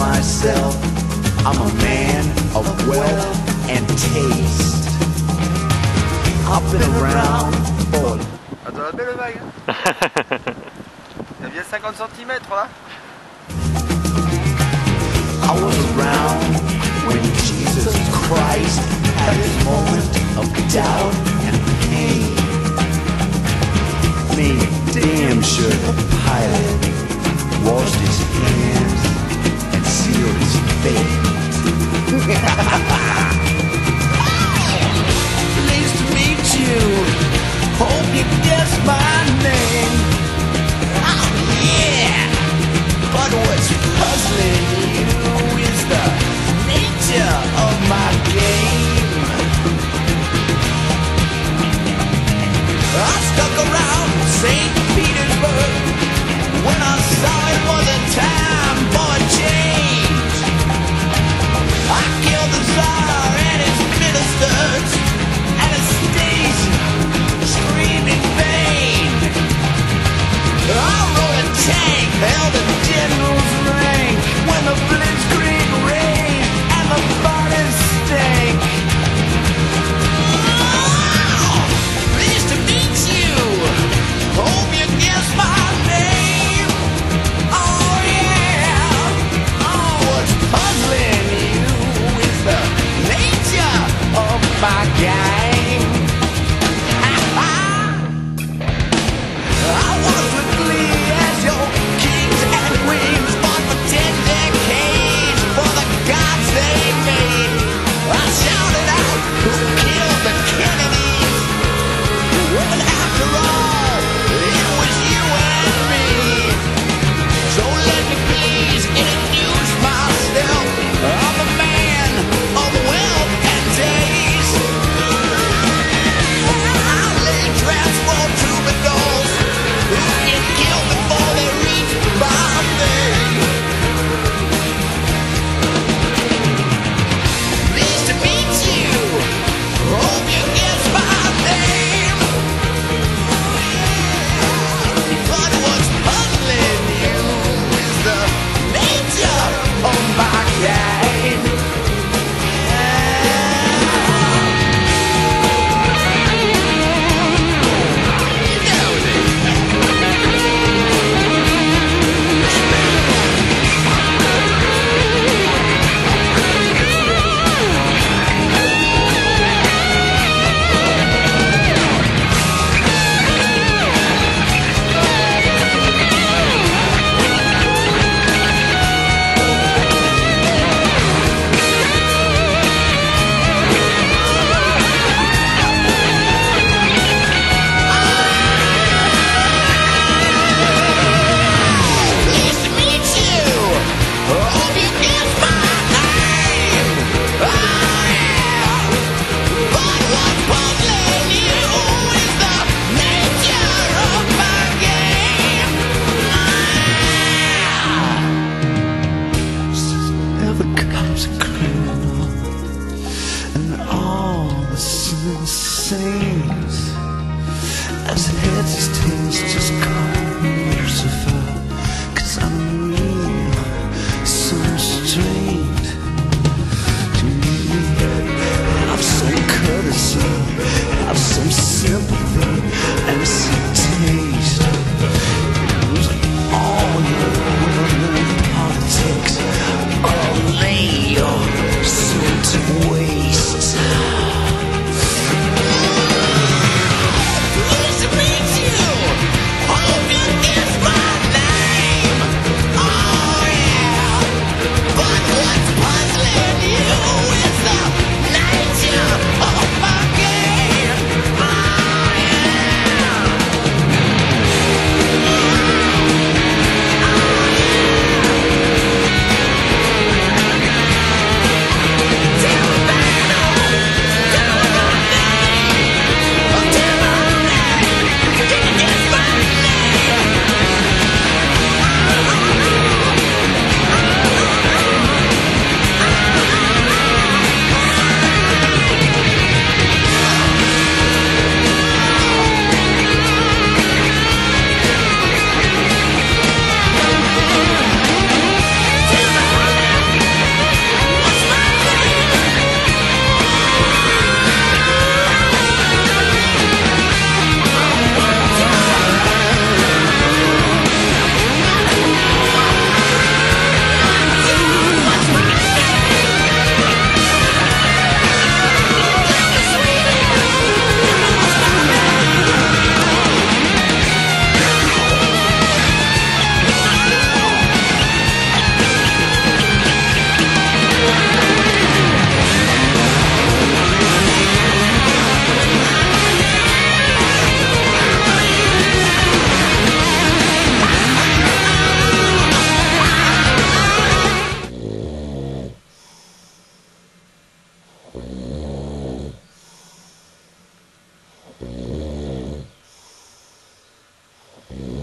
myself. I'm a man of wealth and taste. I've been around for... Attends la belle vague. T'as bien 50 cm là I was around when Jesus Christ had his moment of doubt and pain. Me damn sure the Pilate and sings as heads tails just Yeah.